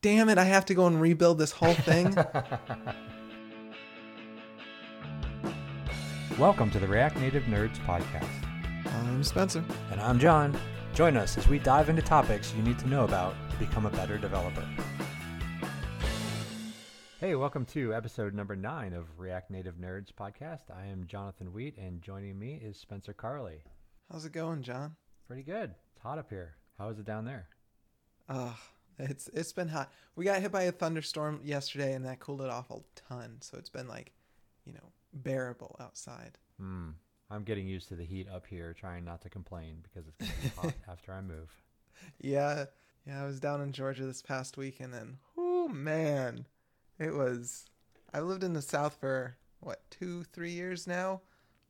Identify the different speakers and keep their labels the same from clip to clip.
Speaker 1: Damn it, I have to go and rebuild this whole thing.
Speaker 2: Welcome to the React Native Nerds podcast.
Speaker 1: I'm Spencer.
Speaker 2: And I'm John. Join us as we dive into topics you need to know about to become a better developer. Hey, welcome to episode number nine of React Native Nerds podcast. I am Jonathan Wheat, and joining me is Spencer Carli.
Speaker 1: How's it going, John?
Speaker 2: Pretty good. It's hot up here. How is it down there?
Speaker 1: Uh, it's it's been hot. We got hit by a thunderstorm yesterday, and that cooled it off a ton. So it's been like, you know, bearable outside.
Speaker 2: Hmm. I'm getting used to the heat up here, trying not to complain because it's going to be hot after I move.
Speaker 1: Yeah, yeah. I was down in Georgia this past week, and then, oh man, it was. I lived in the South for what two, three years now,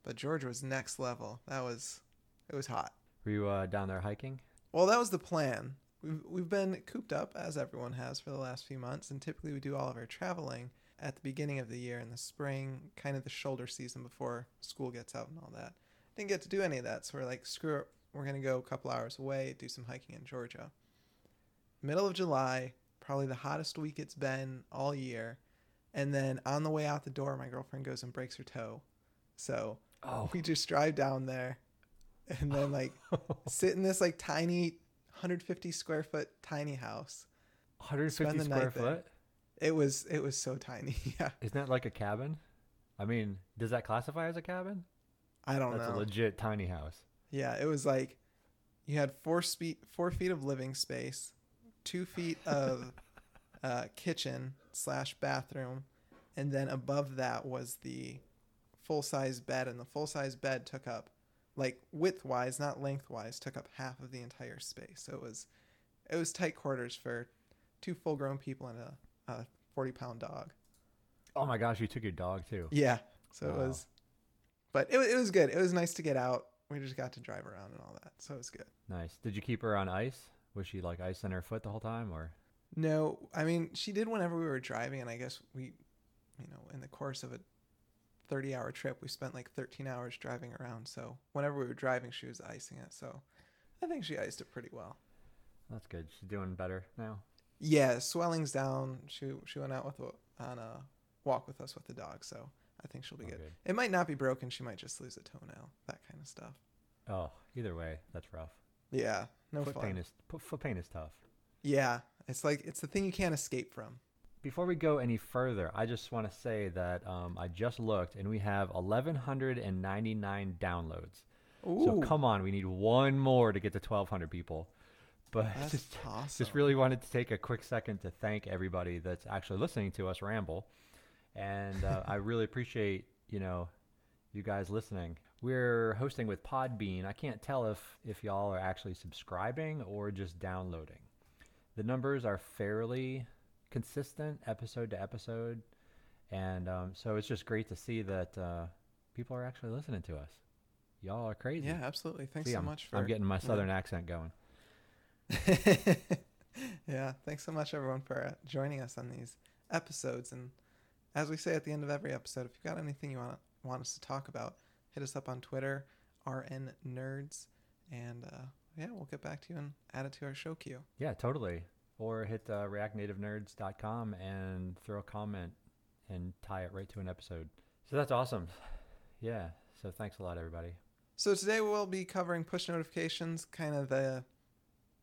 Speaker 1: but Georgia was next level. That was, it was hot.
Speaker 2: Were you uh, down there hiking?
Speaker 1: Well, that was the plan. We've we've been cooped up as everyone has for the last few months, and typically we do all of our traveling at the beginning of the year in the spring, kind of the shoulder season before school gets out and all that. Didn't get to do any of that, so we're like, screw it. We're gonna go a couple hours away, do some hiking in Georgia. Middle of July, probably the hottest week it's been all year, and then on the way out the door, my girlfriend goes and breaks her toe, so
Speaker 2: Oh,
Speaker 1: we just drive down there, and then like sit in this like tiny 150 square foot tiny house
Speaker 2: 150 square
Speaker 1: night there.
Speaker 2: foot?
Speaker 1: it was it was so tiny yeah
Speaker 2: Isn't that like a cabin? I mean, does that classify as a cabin?
Speaker 1: i don't
Speaker 2: That's
Speaker 1: know
Speaker 2: a legit tiny house.
Speaker 1: yeah it was like you had four feet four feet of living space two feet of uh, kitchen slash bathroom and then above that was the full size bed and the full size bed took up like width wise not length wise took up half of the entire space so it was it was tight quarters for two full grown people and a, a 40 pound dog
Speaker 2: Oh my gosh, you took your dog too.
Speaker 1: yeah so it was but it, it was good it was nice to get out we just got to drive around and all that so it was good
Speaker 2: Nice. Did you keep her on ice? Was she like ice on her foot the whole time, or?
Speaker 1: No, I mean she did whenever we were driving, and I guess we, you know, in the course of a thirty-hour trip, we spent like thirteen hours driving around. So whenever we were driving, she was icing it. So I think she iced it pretty well.
Speaker 2: That's good. She's doing better now.
Speaker 1: Yeah, swelling's down. She she went out with on a walk with us with the dog, so I think she'll be
Speaker 2: Oh,
Speaker 1: good.
Speaker 2: good.
Speaker 1: It might not be broken. She might just lose a toenail. That kind of stuff.
Speaker 2: Oh, either way, that's rough.
Speaker 1: Yeah, no
Speaker 2: foot
Speaker 1: fun.
Speaker 2: pain is foot pain is tough.
Speaker 1: Yeah, it's like it's the thing you can't escape from.
Speaker 2: Before we go any further, I just want to say that um, I just looked and we have 1,199 downloads.
Speaker 1: Ooh,
Speaker 2: So come on, we need one more to get to 1,200 people. But
Speaker 1: that's
Speaker 2: just,
Speaker 1: awesome.
Speaker 2: just really wanted to take a quick second to thank everybody that's actually listening to us ramble, and uh, I really appreciate you know you guys listening. We're hosting with Podbean. I can't tell if if y'all are actually subscribing or just downloading. The numbers are fairly consistent episode to episode, and um, so it's just great to see that uh, people are actually listening to us. Y'all are crazy.
Speaker 1: Yeah, absolutely. Thanks
Speaker 2: See,
Speaker 1: so
Speaker 2: I'm,
Speaker 1: much for.
Speaker 2: I'm getting my
Speaker 1: yeah.
Speaker 2: southern accent going.
Speaker 1: yeah, thanks so much, everyone, for uh, joining us on these episodes. And as we say at the end of every episode, if you've got anything you want want us to talk about, hit us up on Twitter, RN Nerds, and uh, yeah, we'll get back to you and add it to our show queue.
Speaker 2: Yeah, totally. Or hit uh, reactnativenerds.com and throw a comment and tie it right to an episode. So that's awesome. Yeah. So thanks a lot, everybody.
Speaker 1: So today we'll be covering push notifications, kind of the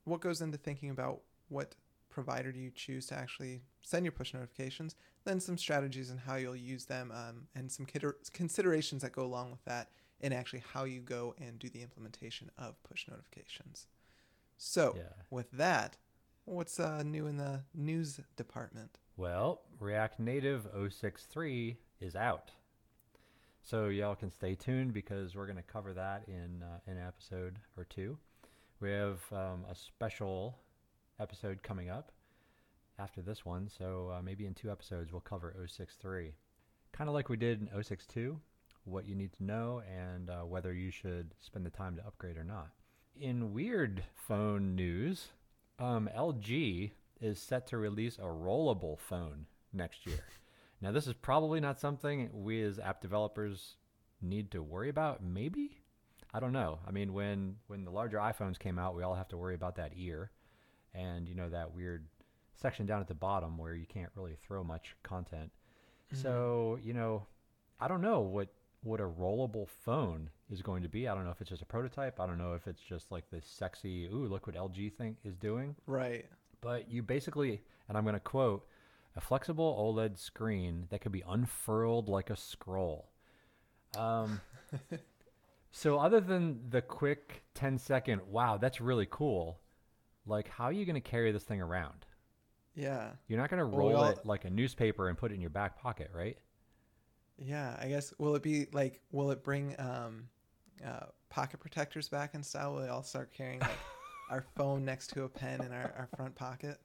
Speaker 1: what goes into thinking about what provider do you choose to actually send your push notifications, then some strategies and how you'll use them, um, and some considerations that go along with that, and actually how you go and do the implementation of push notifications. So
Speaker 2: Yeah.
Speaker 1: with that, what's uh, new in the news department?
Speaker 2: Well, React Native 063 is out. So y'all can stay tuned because we're going to cover that in uh, an episode or two. We have um, a special episode coming up after this one, so uh, maybe in two episodes we'll cover 063. Kind of like we did in 062, what you need to know and uh, whether you should spend the time to upgrade or not. In weird phone news, um, LG is set to release a rollable phone next year. Now, this is probably not something we as app developers need to worry about. Maybe I don't know. I mean, when when the larger iPhones came out, we all have to worry about that ear, and you know that weird section down at the bottom where you can't really throw much content.
Speaker 1: Mhm.
Speaker 2: So, you know, I don't know what what a rollable phone is going to be. I don't know if it's just a prototype. I don't know if it's just like this sexy, ooh, look what LG thing is doing.
Speaker 1: right.
Speaker 2: But you basically, and I'm going to quote, a flexible OLED screen that could be unfurled like a scroll. Um, so other than the quick 10 second, wow, that's really cool. Like, how are you going to carry this thing around?
Speaker 1: Yeah.
Speaker 2: You're not going to
Speaker 1: Well,
Speaker 2: roll
Speaker 1: all-
Speaker 2: it like a newspaper and put it in your back pocket, right?
Speaker 1: Yeah. I guess will it be like will it bring um uh pocket protectors back in style? Will they all start carrying like our phone next to a pen in our, our front pocket?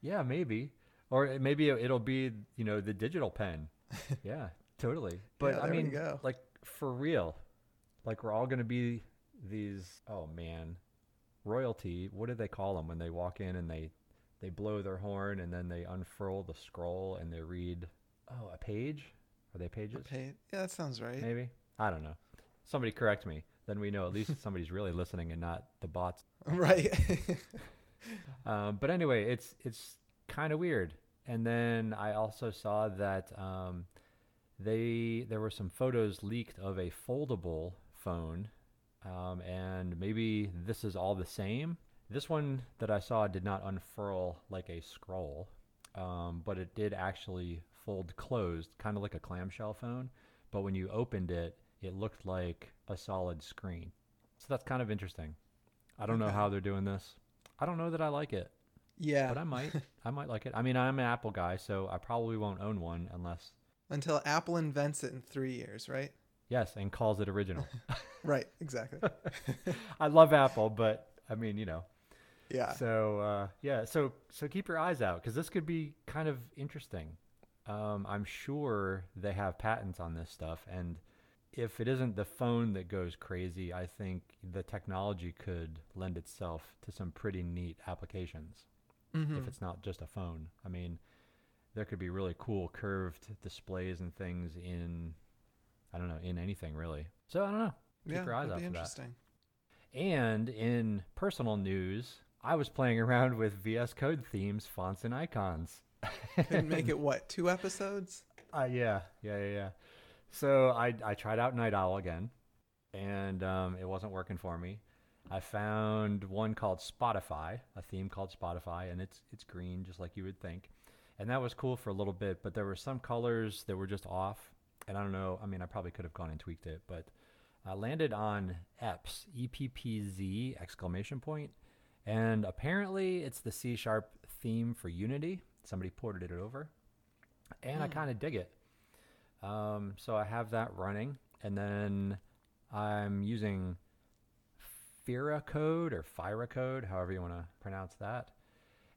Speaker 2: Yeah, maybe. Or maybe it- it'll be, you know, the digital pen. yeah, totally. But
Speaker 1: Yeah,
Speaker 2: I mean,
Speaker 1: go.
Speaker 2: like for real, like we're all going to be these, oh man, royalty. What do they call them when they walk in and they they blow their horn and then they unfurl the scroll and they read, oh, a page? Are they pages?
Speaker 1: Okay. Yeah, that sounds right.
Speaker 2: Maybe. I don't know. Somebody correct me. Then we know at least somebody's really listening and not the bots
Speaker 1: Right.
Speaker 2: um, but anyway, it's it's kind of weird. And then I also saw that um, they there were some photos leaked of a foldable phone, um, and maybe this is all the same. This one that I saw did not unfurl like a scroll, um, but it did actually fold closed, kind of like a clamshell phone. But when you opened it, it looked like a solid screen. So that's kind of interesting. I don't know how they're doing this. I don't know that I like it,
Speaker 1: yeah.
Speaker 2: but I might. I might like it. I mean, I'm an Apple guy, so I probably won't own one unless
Speaker 1: Until Apple invents it in three years, right?
Speaker 2: yes, and calls it original.
Speaker 1: Right. Exactly.
Speaker 2: I love Apple, but I mean, you know.
Speaker 1: Yeah.
Speaker 2: So uh, yeah, so so keep your eyes out because this could be kind of interesting. Um, I'm sure they have patents on this stuff, and if it isn't the phone that goes crazy, I think the technology could lend itself to some pretty neat applications.
Speaker 1: Mhm.
Speaker 2: if it's not just a phone. I mean, there could be really cool curved displays and things in, I don't know, in anything really. So I don't know. Keep
Speaker 1: yeah,
Speaker 2: your eyes out
Speaker 1: be
Speaker 2: for that.
Speaker 1: interesting.
Speaker 2: And in personal news, I was playing around with VS Code themes, fonts, and icons.
Speaker 1: Couldn't make it what two episodes?
Speaker 2: Uh, yeah, yeah, yeah, yeah. So I I tried out Night Owl again, and um, it wasn't working for me. I found one called Spotify, a theme called Spotify, and it's it's green just like you would think, and that was cool for a little bit. But there were some colors that were just off, and I don't know. I mean, I probably could have gone and tweaked it, but I landed on EPZ, E P P Z exclamation point, and apparently it's the C sharp theme for Unity. Somebody ported it over, and I
Speaker 1: Hmm.
Speaker 2: kind of dig it. Um, so I have that running, and then I'm using Fira code or Fira code, however you want to pronounce that.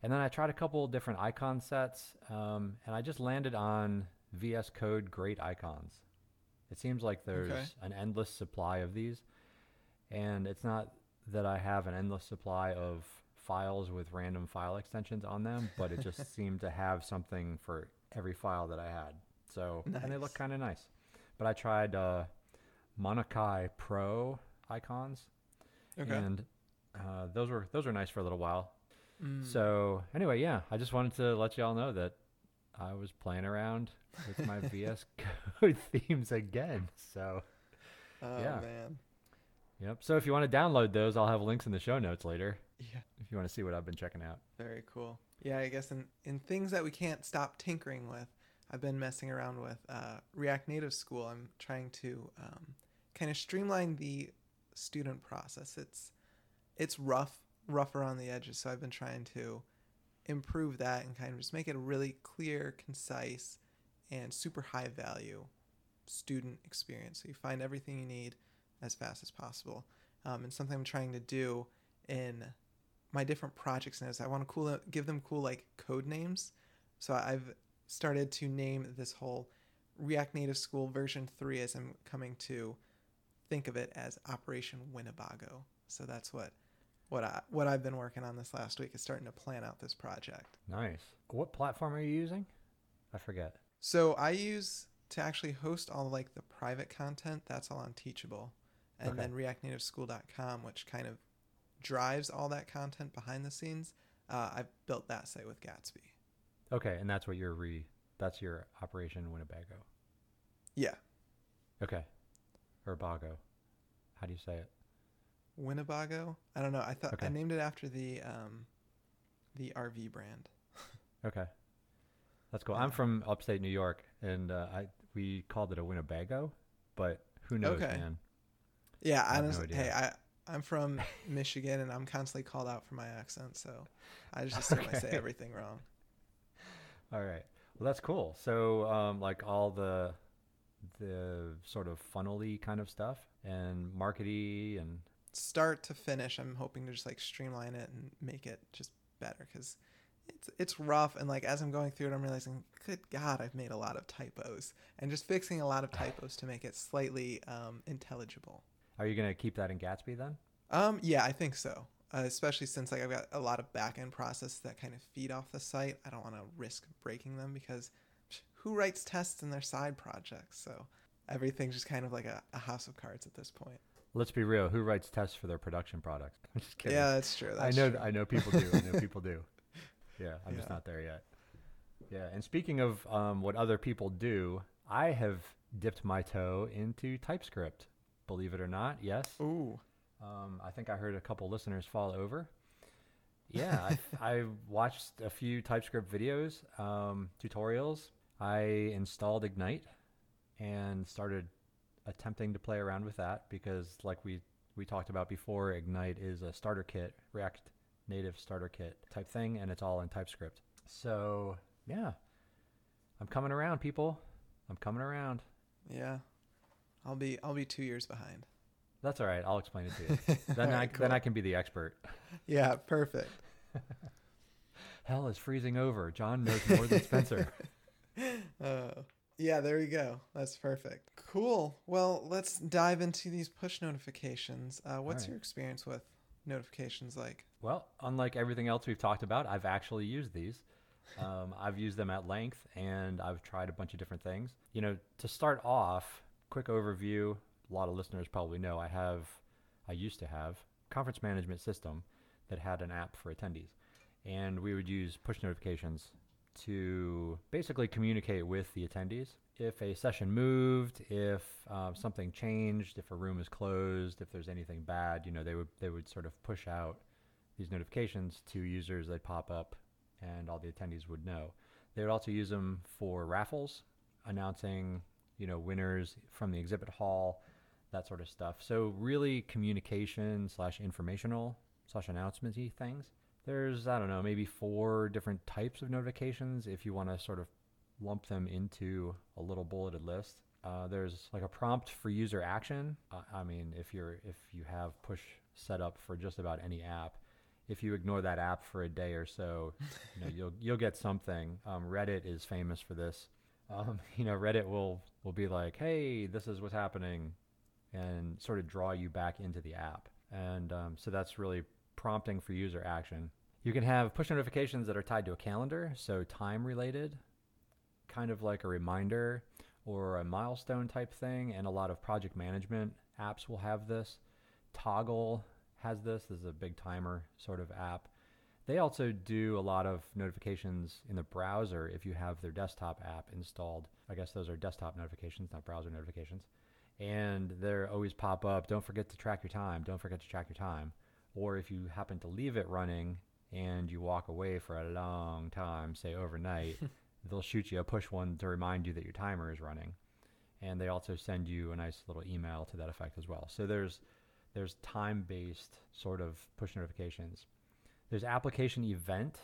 Speaker 2: And then I tried a couple different icon sets, um, and I just landed on VS Code Great Icons. It seems like there's
Speaker 1: Okay.
Speaker 2: an endless supply of these, and it's not that I have an endless supply of files with random file extensions on them, but it just seemed to have something for every file that I had. So and they look kind of nice. But I tried uh, Monokai Pro icons,
Speaker 1: Okay.
Speaker 2: and uh, those were those were nice for a little while.
Speaker 1: Mm.
Speaker 2: So anyway, yeah, I just wanted to let y'all know that I was playing around with my VS Code themes again. So
Speaker 1: oh
Speaker 2: yeah.
Speaker 1: man.
Speaker 2: yep. So if you want to download those, I'll have links in the show notes later
Speaker 1: Yeah.
Speaker 2: if you want to see what I've been checking out.
Speaker 1: Very cool. Yeah, I guess in, in things that we can't stop tinkering with, I've been messing around with uh, React Native School. I'm trying to um, kind of streamline the student process. It's it's rough, rough around the edges. So I've been trying to improve that and kind of just make it a really clear, concise, and super high value student experience. So you find everything you need as fast as possible. Um, and something I'm trying to do in my different projects now I want to cool give them cool like code names. So I've started to name this whole React Native School version 3 as I'm coming to think of it as Operation Winnebago. So that's what what I what I've been working on this last week is starting to plan out this project.
Speaker 2: Nice. What platform are you using? I forget.
Speaker 1: So I use to actually host all like the private content. That's all on Teachable, and
Speaker 2: Okay.
Speaker 1: then ReactNativeSchool.com, which kind of drives all that content behind the scenes. Uh, I built that site with Gatsby.
Speaker 2: Okay, and that's what your re that's your operation Winnebago.
Speaker 1: Yeah,
Speaker 2: Okay. Or Bago. How do you say it?
Speaker 1: Winnebago. I don't know. I thought I named it after the um, the RV brand.
Speaker 2: Okay. That's cool. I'm from upstate New York and uh, I we called it a Winnebago, but who knows,
Speaker 1: Okay.
Speaker 2: man.
Speaker 1: Yeah,
Speaker 2: I no
Speaker 1: honestly, hey,
Speaker 2: idea.
Speaker 1: I I'm from Michigan and I'm constantly called out for my accent, so I just assume I say everything wrong.
Speaker 2: All right. Well, that's cool. So, um, like all the the sort of funnely kind of stuff and markety and
Speaker 1: Start to finish, I'm hoping to just like streamline it and make it just better because it's it's rough and like as I'm going through it, I'm realizing, good God, I've made a lot of typos and just fixing a lot of typos to make it slightly um, intelligible.
Speaker 2: Are you gonna keep that in Gatsby then?
Speaker 1: Um, yeah, I think so. Uh, especially since like I've got a lot of back end processes that kind of feed off the site. I don't want to risk breaking them because who writes tests in their side projects? So everything's just kind of like a, a house of cards at this point.
Speaker 2: Let's be real. Who writes tests for their production product? I'm just kidding.
Speaker 1: Yeah, that's true.
Speaker 2: I know.
Speaker 1: true.
Speaker 2: I know people do. I know people do. Yeah, I'm just not there yet. Yeah, and speaking of um, what other people do, I have dipped my toe into TypeScript. Believe it or not, yes.
Speaker 1: Ooh,
Speaker 2: Um, I think I heard a couple listeners fall over. Yeah, I, I watched a few TypeScript videos, um, tutorials. I installed Ignite and started attempting to play around with that because, like we we talked about before, Ignite is a starter kit, React Native starter kit type thing, and it's all in TypeScript. So yeah, I'm coming around, people. I'm coming around.
Speaker 1: yeah. I'll be I'll be two years behind.
Speaker 2: That's all right. I'll explain it to you. Then I
Speaker 1: Alright,
Speaker 2: then I can be the expert.
Speaker 1: Yeah, perfect.
Speaker 2: Hell is freezing over. John knows more than Spencer.
Speaker 1: Uh, yeah, there you go. That's perfect. Cool. Well, let's dive into these push notifications. Uh, what's
Speaker 2: Alright.
Speaker 1: your experience with notifications like?
Speaker 2: Well, unlike everything else we've talked about, I've actually used these. Um, I've used them at length and I've tried a bunch of different things. You know, to start off, quick overview. A lot of listeners probably know I have, I used to have, conference management system that had an app for attendees. And we would use push notifications to basically communicate with the attendees. If a session moved, if um, something changed, if a room is closed, if there's anything bad, you know, they would they would sort of push out these notifications to users. They'd pop up, and all the attendees would know. They would also use them for raffles, announcing you know winners from the exhibit hall, that sort of stuff. So really communication slash informational slash announcementy things. There's I don't know maybe four different types of notifications if you want to sort of lump them into a little bulleted list. Uh, there's like a prompt for user action. Uh, I mean, if you're if you have push set up for just about any app, if you ignore that app for a day or so, you know you'll you'll get something. Um, Reddit is famous for this. Um, you know, Reddit will will be like, "Hey, this is what's happening," and sort of draw you back into the app. And um, so that's really prompting for user action. You can have push notifications that are tied to a calendar, so time related, kind of like a reminder or a milestone type thing. And a lot of project management apps will have this. Toggl has this. This is a big timer sort of app. They also do a lot of notifications in the browser if you have their desktop app installed. I guess those are desktop notifications, not browser notifications. And they're always pop up. Don't forget to track your time. Don't forget to track your time. Or if you happen to leave it running and you walk away for a long time, say overnight, they'll shoot you a push one to remind you that your timer is running. And they also send you a nice little email to that effect as well. So there's there's time-based sort of push notifications. There's application event.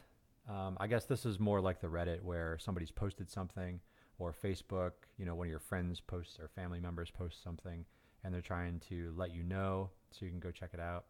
Speaker 2: Um, I guess this is more like the Reddit where somebody's posted something, or Facebook. You know, one of your friends posts or family members post something, and they're trying to let you know so you can go check it out.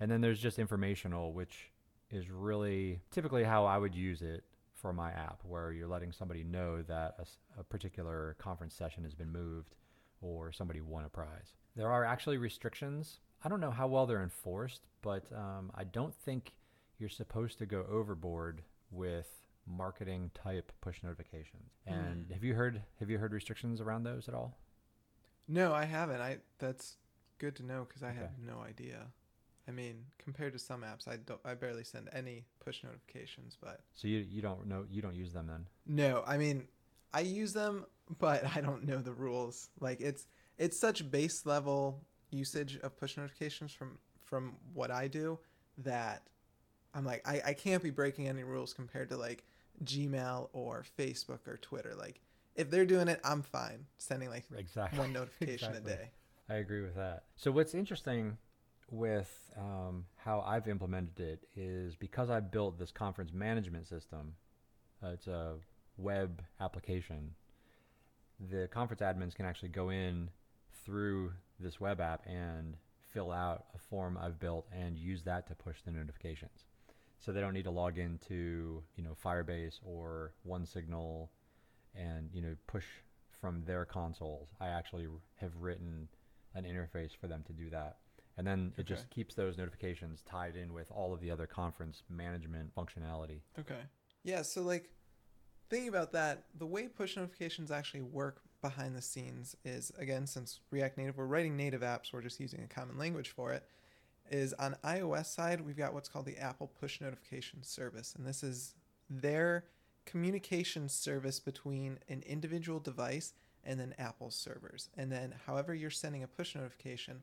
Speaker 2: And then there's just informational, which is really typically how I would use it for my app, where you're letting somebody know that a particular conference session has been moved or somebody won a prize. There are actually restrictions. I don't know how well they're enforced, but um, I don't think you're supposed to go overboard with marketing type push notifications. And
Speaker 1: Hmm.
Speaker 2: have you heard have you heard restrictions around those at all?
Speaker 1: No, I haven't. I that's good to know because I had no idea. I mean, compared to some apps, I don't I barely send any push notifications, but
Speaker 2: So you you don't know you don't use them then?
Speaker 1: no, I mean, I use them, but I don't know the rules. Like it's it's such base level usage of push notifications from from what I do that I'm like I, I can't be breaking any rules compared to like Gmail or Facebook or Twitter. Like if they're doing it, I'm fine sending like
Speaker 2: Exactly.
Speaker 1: one notification
Speaker 2: Exactly.
Speaker 1: a day.
Speaker 2: I agree with that. So what's interesting with um, how I've implemented it is because I built this conference management system. Uh, it's a web application. The conference admins can actually go in through this web app and fill out a form I've built and use that to push the notifications. So they don't need to log into you know Firebase or OneSignal and you know push from their consoles. I actually have written an interface for them to do that. And then it just keeps those notifications tied in with all of the other conference management functionality.
Speaker 1: Okay. Yeah, so like thinking about that, the way push notifications actually work behind the scenes is again since React Native we're writing native apps, we're just using a common language for it. Is on iOS side, we've got what's called the Apple Push Notification Service, and this is their communication service between an individual device and then Apple's servers. And then however you're sending a push notification,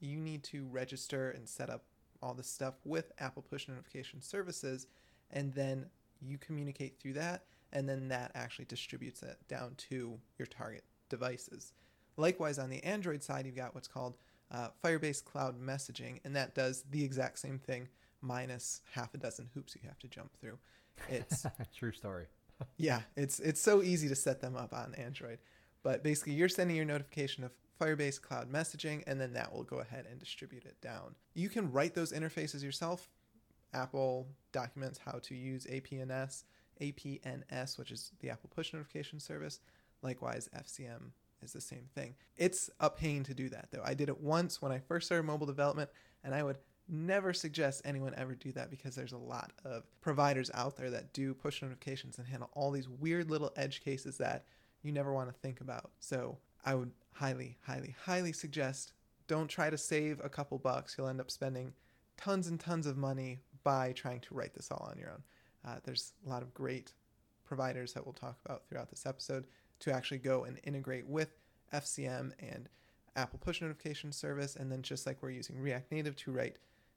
Speaker 1: you need to register and set up all this stuff with Apple Push Notification Services, and then you communicate through that, and then that actually distributes it down to your target devices. Likewise, on the Android side, you've got what's called uh, Firebase Cloud Messaging, and that does the exact same thing, minus half a dozen hoops you have to jump through. It's
Speaker 2: True story.
Speaker 1: yeah, it's it's so easy to set them up on Android. But basically, you're sending your notification of Firebase Cloud Messaging, and then that will go ahead and distribute it down. You can write those interfaces yourself. Apple documents how to use APNS, APNS, which is the Apple Push Notification Service. Likewise, FCM is the same thing. It's a pain to do that, though. I did it once when I first started mobile development, and I would never suggest anyone ever do that because there's a lot of providers out there that do push notifications and handle all these weird little edge cases that you never want to think about. So I would highly, highly, highly suggest don't try to save a couple bucks. You'll end up spending tons and tons of money by trying to write this all on your own. Uh, there's a lot of great providers that we'll talk about throughout this episode to actually go and integrate with FCM and Apple Push Notification Service. And then just like we're using React Native to write,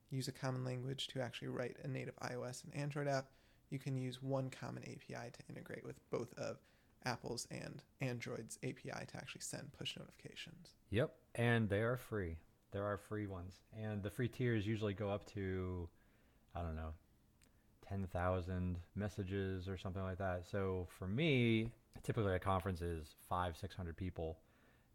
Speaker 1: use a common language to actually write a native iOS and Android app, you can use one common API to integrate with both of Apple's and Android's API to actually send push notifications.
Speaker 2: Yep, and they are free. There are free ones, and the free tiers usually go up to, I don't know, ten thousand messages or something like that. So for me, typically a conference is five, six hundred people,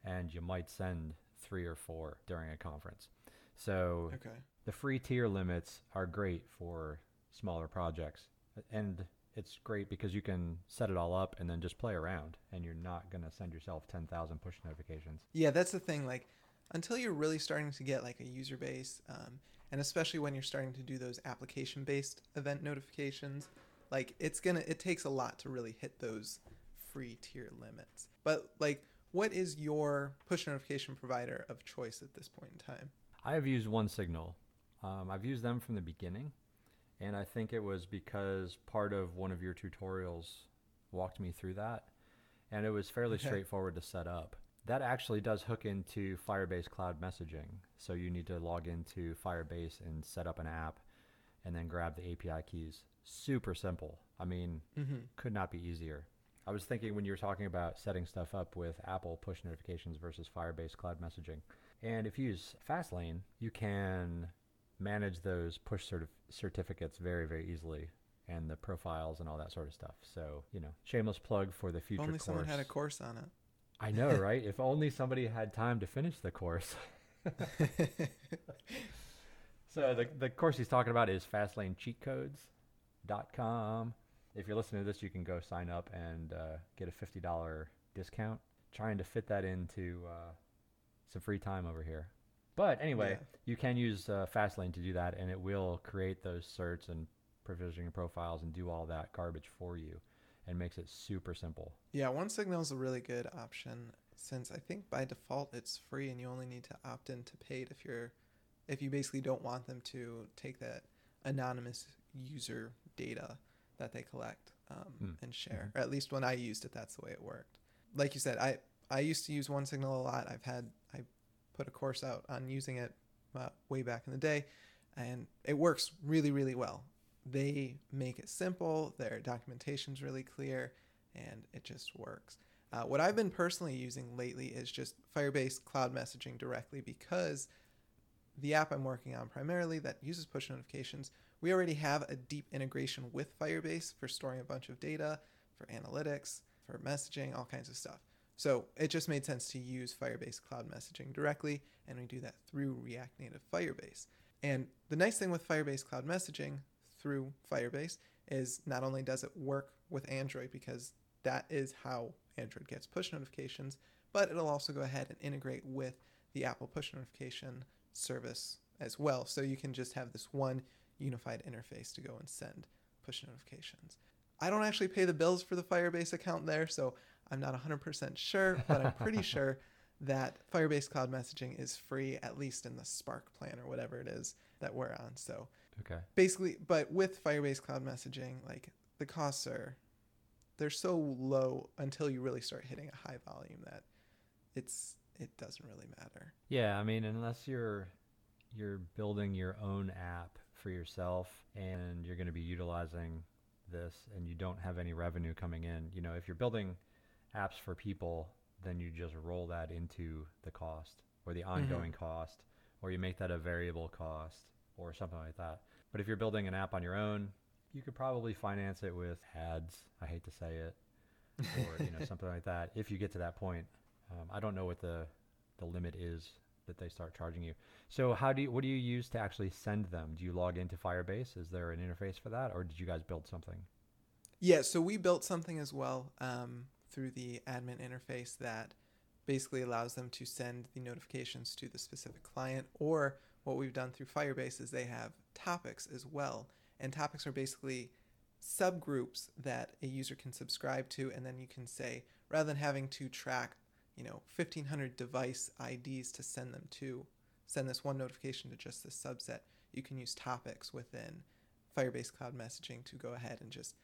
Speaker 2: and you might send three or four during a conference. So
Speaker 1: Okay.
Speaker 2: the free tier limits are great for smaller projects, and it's great because you can set it all up and then just play around, and you're not gonna send yourself ten thousand push notifications.
Speaker 1: Yeah, that's the thing. Like, until you're really starting to get like a user base, um, and especially when you're starting to do those application-based event notifications, like it's gonna it takes a lot to really hit those free tier limits. But like, what is your push notification provider of choice at this point in time?
Speaker 2: I have used OneSignal. Um, I've used them from the beginning, and I think it was because part of one of your tutorials walked me through that, and it was fairly
Speaker 1: Okay.
Speaker 2: straightforward to set up. That actually does hook into Firebase Cloud Messaging, so you need to log into Firebase and set up an app, and then grab the API keys. Super simple. I mean,
Speaker 1: Mm-hmm.
Speaker 2: could not be easier. I was thinking when you were talking about setting stuff up with Apple push notifications versus Firebase cloud messaging. And if you use Fastlane, you can manage those push certif- certificates very, very easily and the profiles and all that sort of stuff. So, you know, shameless plug for the
Speaker 1: If
Speaker 2: future
Speaker 1: only
Speaker 2: course.
Speaker 1: someone had a course on it.
Speaker 2: I know, right? if only somebody had time to finish the course. So the the course he's talking about is fastlanecheatcodes.com. If you're listening to this, you can go sign up and uh, get a fifty dollar discount. Trying to fit that into uh, some free time over here. But anyway,
Speaker 1: Yeah.
Speaker 2: you can use uh, Fastlane to do that, and it will create those certs and provisioning profiles and do all that garbage for you, and makes it super simple.
Speaker 1: Yeah, OneSignal is a really good option since I think by default it's free and you only need to opt in to paid if you're if you basically don't want them to take that anonymous user data that they collect um,
Speaker 2: Hmm.
Speaker 1: and share. Or at least when I used it, that's the way it worked. Like you said, I I used to use OneSignal a lot. I've had I put a course out on using it uh, way back in the day, and it works really really well. They make it simple. Their documentation's really clear, and it just works. Uh, what I've been personally using lately is just Firebase Cloud Messaging directly because the app I'm working on primarily that uses push notifications, we already have a deep integration with Firebase for storing a bunch of data, for analytics, for messaging, all kinds of stuff. So it just made sense to use Firebase Cloud Messaging directly, and we do that through React Native Firebase. And the nice thing with Firebase Cloud Messaging through Firebase is not only does it work with Android because that is how Android gets push notifications, but it'll also go ahead and integrate with the Apple push notification service as well. So you can just have this one unified interface to go and send push notifications. I don't actually pay the bills for the Firebase account there, so I'm not 100% sure, but I'm pretty sure that Firebase Cloud Messaging is free, at least in the Spark plan or whatever it is that we're on. So
Speaker 2: Okay.
Speaker 1: basically, but with Firebase Cloud Messaging, like the costs are, they're so low until you really start hitting a high volume that it's it doesn't really matter.
Speaker 2: Yeah, I mean, unless you're you're building your own app for yourself and you're going to be utilizing this and you don't have any revenue coming in, you know, if you're building apps for people, then you just roll that into the cost or the ongoing cost or you make that a variable cost or something like that. But if you're building an app on your own, you could probably finance it with ads. I hate to say it, or you know something like that. If you get to that point, um, I don't know what the the limit is that they start charging you. So how do you what do you use to actually send them? Do you log into Firebase? Is there an interface for that, or did you guys build something?
Speaker 1: Yeah, so we built something as well um, through the admin interface that basically allows them to send the notifications to the specific client. Or what we've done through Firebase is they have topics as well. And topics are basically subgroups that a user can subscribe to. And then you can say, rather than having to track, you know, 1,500 device IDs to send them to, send this one notification to just this subset, you can use topics within Firebase Cloud Messaging to go ahead and just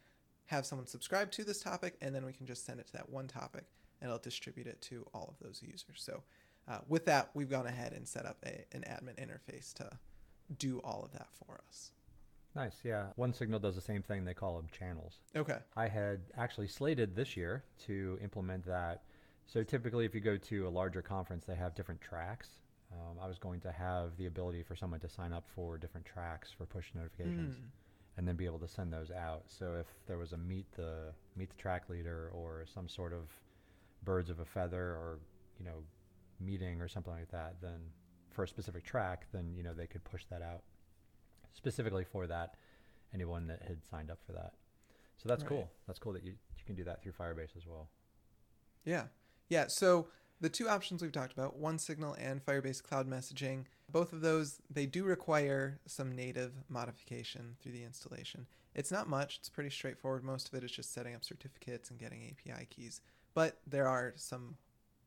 Speaker 1: have someone subscribe to this topic, and then we can just send it to that one topic, and it'll distribute it to all of those users. So, uh, with that, we've gone ahead and set up a, an admin interface to do all of that for us.
Speaker 2: Nice, yeah. OneSignal does the same thing. They call them channels.
Speaker 1: Okay.
Speaker 2: I had actually slated this year to implement that. So typically, if you go to a larger conference, they have different tracks. Um, I was going to have the ability for someone to sign up for different tracks for push notifications.
Speaker 1: Mm.
Speaker 2: and then be able to send those out. So if there was a meet the meet the track leader or some sort of birds of a feather or you know meeting or something like that, then for a specific track, then you know they could push that out specifically for that anyone that had signed up for that. So that's
Speaker 1: Right.
Speaker 2: cool. That's cool that you you can do that through Firebase as well.
Speaker 1: Yeah. Yeah. So the two options we've talked about, OneSignal and Firebase Cloud Messaging, both of those, they do require some native modification through the installation. It's not much, it's pretty straightforward. Most of it is just setting up certificates and getting API keys. But there are some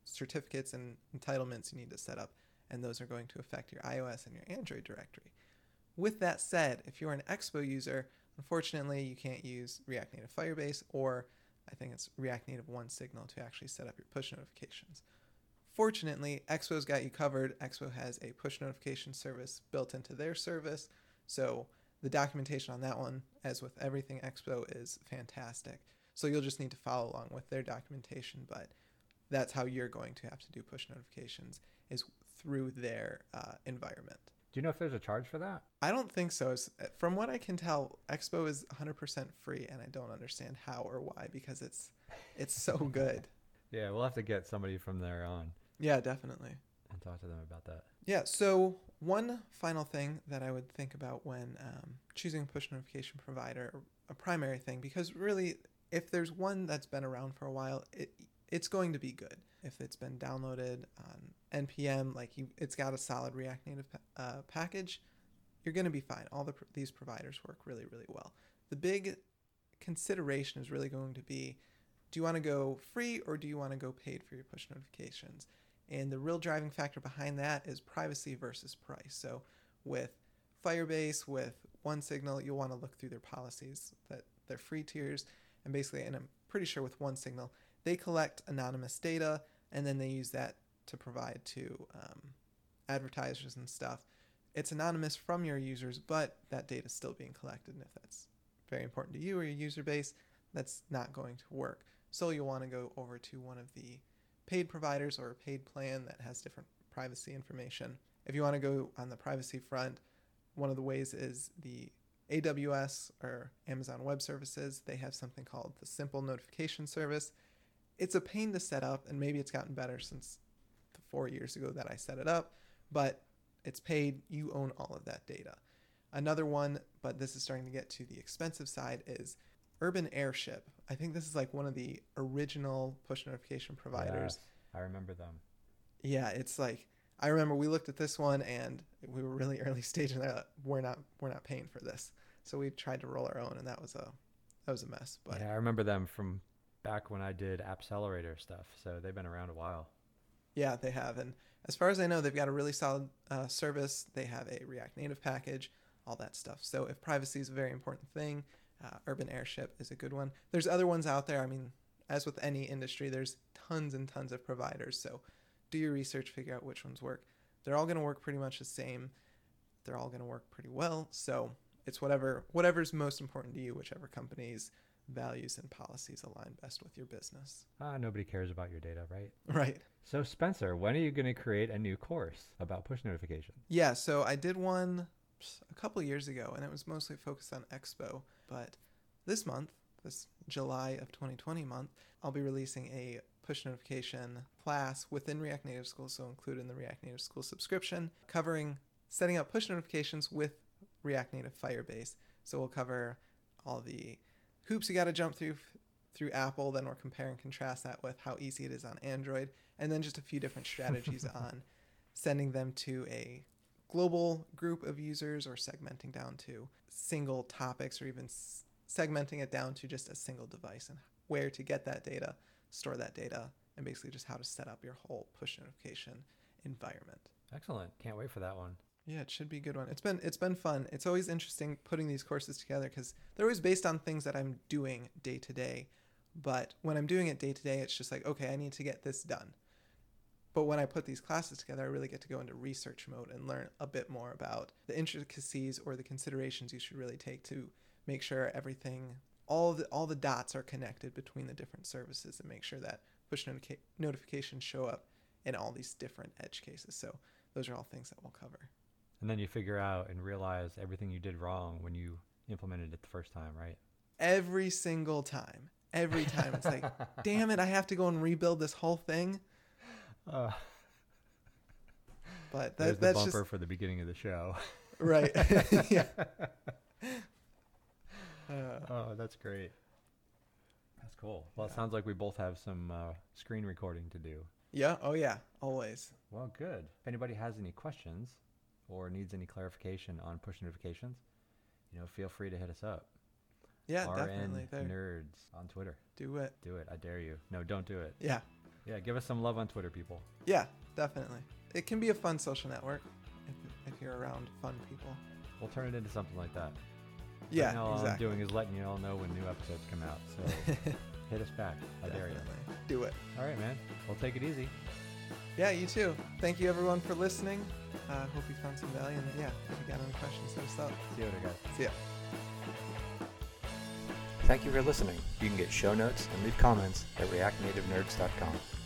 Speaker 1: certificates and entitlements you need to set up, and those are going to affect your iOS and your Android directory. With that said, if you're an Expo user, unfortunately, you can't use React Native Firebase or I think it's React Native OneSignal to actually set up your push notifications. Fortunately, Expo's got you covered. Expo has a push notification service built into their service. So the documentation on that one, as with everything Expo, is fantastic. So you'll just need to follow along with their documentation, but that's how you're going to have to do push notifications is through their uh, environment.
Speaker 2: Do you know if there's a charge for that?
Speaker 1: I don't think so. S- From what I can tell, Expo is 100% free, and I don't understand how or why because it's it's so good.
Speaker 2: Yeah, we'll have to get somebody from there on
Speaker 1: Yeah, definitely.
Speaker 2: and talk to them about that.
Speaker 1: Yeah. So one final thing that I would think about when um, choosing a push notification provider, a primary thing, because really, if there's one that's been around for a while, it it's going to be good. If it's been downloaded on npm, like you, it's got a solid React Native uh, package, you're going to be fine. All the these providers work really really well. The big consideration is really going to be do you want to go free or do you want to go paid for your push notifications? And the real driving factor behind that is privacy versus price. So With Firebase, with OneSignal, you'll want to look through their policies that they're free tiers. And basically, and I'm pretty sure with OneSignal, they collect anonymous data and then they use that to provide to um, advertisers and stuff. It's anonymous from your users, but that data is still being collected. And if that's very important to you or your user base, that's not going to work. So you'll want to go over to one of the paid providers or a paid plan that has different privacy information. If you want to go on the privacy front, one of the ways is the AWS or Amazon Web Services. They have something called the Simple Notification Service. It's a pain to set up, and maybe it's gotten better since the four years ago that I set it up, but it's paid. You own all of that data. Another one, but this is starting to get to the expensive side, is Urban Airship. I think this is like one of the original push notification providers.
Speaker 2: I remember them.
Speaker 1: Yeah, it's like I remember we looked at this one and we were really early stage and like, we're not we're not paying for this. So we tried to roll our own and that was a that was a mess. But
Speaker 2: yeah, I remember them from back when I did Appcelerator stuff. So they've been around a while.
Speaker 1: Yeah, they have. And as far as I know, they've got a really solid uh, service. They have a React Native package, all that stuff. So if privacy is a very important thing, uh, Urban Airship is a good one. There's other ones out there. I mean, as with any industry, there's tons and tons of providers. So do your research, figure out which ones work. They're all going to work pretty much the same. They're all going to work pretty well. So it's whatever whatever's most important to you, whichever company's values and policies align best with your business.
Speaker 2: Ah, nobody cares about your data, right?
Speaker 1: Right.
Speaker 2: So Spencer, when are you going to create a new course about push notification?
Speaker 1: Yeah, so I did one a couple years ago and it was mostly focused on Expo, but this month, this July of 2020 month, I'll be releasing a push notification class within React Native School, so included in the React Native School subscription, covering setting up push notifications with React Native Firebase. So we'll cover all the hoops you got to jump through through Apple, then we'll compare and contrast that with how easy it is on Android, and then just a few different strategies on sending them to a global group of users or segmenting down to single topics or even s- segmenting it down to just a single device and where to get that data store that data, and basically just how to set up your whole push notification environment.
Speaker 2: Excellent. Can't wait for that one.
Speaker 1: Yeah, it should be a good one. It's been it's been fun. It's always interesting putting these courses together because they're always based on things that I'm doing day to day. But when I'm doing it day to day, it's just like, okay, I need to get this done. But when I put these classes together, I really get to go into research mode and learn a bit more about the intricacies or the considerations you should really take to make sure everything all the all the dots are connected between the different services and make sure that push notica- notifications show up in all these different edge cases. So those are all things that we'll cover.
Speaker 2: And then you figure out and realize everything you did wrong when you implemented it the first time, right?
Speaker 1: Every single time. Every time it's like, damn it, I have to go and rebuild this whole thing.
Speaker 2: Uh,
Speaker 1: But
Speaker 2: there's
Speaker 1: that,
Speaker 2: the
Speaker 1: that's
Speaker 2: bumper
Speaker 1: just
Speaker 2: for the beginning of the show.
Speaker 1: right. yeah. Uh,
Speaker 2: Oh, that's great. That's cool. Well, it sounds like we both have some uh, screen recording to do.
Speaker 1: yeah. Oh yeah. Always.
Speaker 2: Well, good. If anybody has any questions or needs any clarification on push notifications, you know, feel free to hit us up.
Speaker 1: Yeah,
Speaker 2: RN
Speaker 1: definitely. There.
Speaker 2: Nerds on Twitter.
Speaker 1: Do it.
Speaker 2: Do it. I dare you. No, don't do it.
Speaker 1: Yeah.
Speaker 2: Yeah, give us some love on Twitter, people.
Speaker 1: Yeah. Definitely. It can be a fun social network if, if you're around fun people.
Speaker 2: We'll turn it into something like that.
Speaker 1: Yeah.
Speaker 2: Right now, all I'm doing is letting you all know when new episodes come out. So hit us back. I dare you.
Speaker 1: Do it.
Speaker 2: All right, man. Well, take it easy.
Speaker 1: Yeah, you too. Thank you everyone for listening. Uh, hope you found some value. And yeah, if you got any questions, hit us up.
Speaker 2: See you later, guys.
Speaker 1: See ya.
Speaker 3: Thank you for listening. You can get show notes and leave comments at reactnativenerds.com.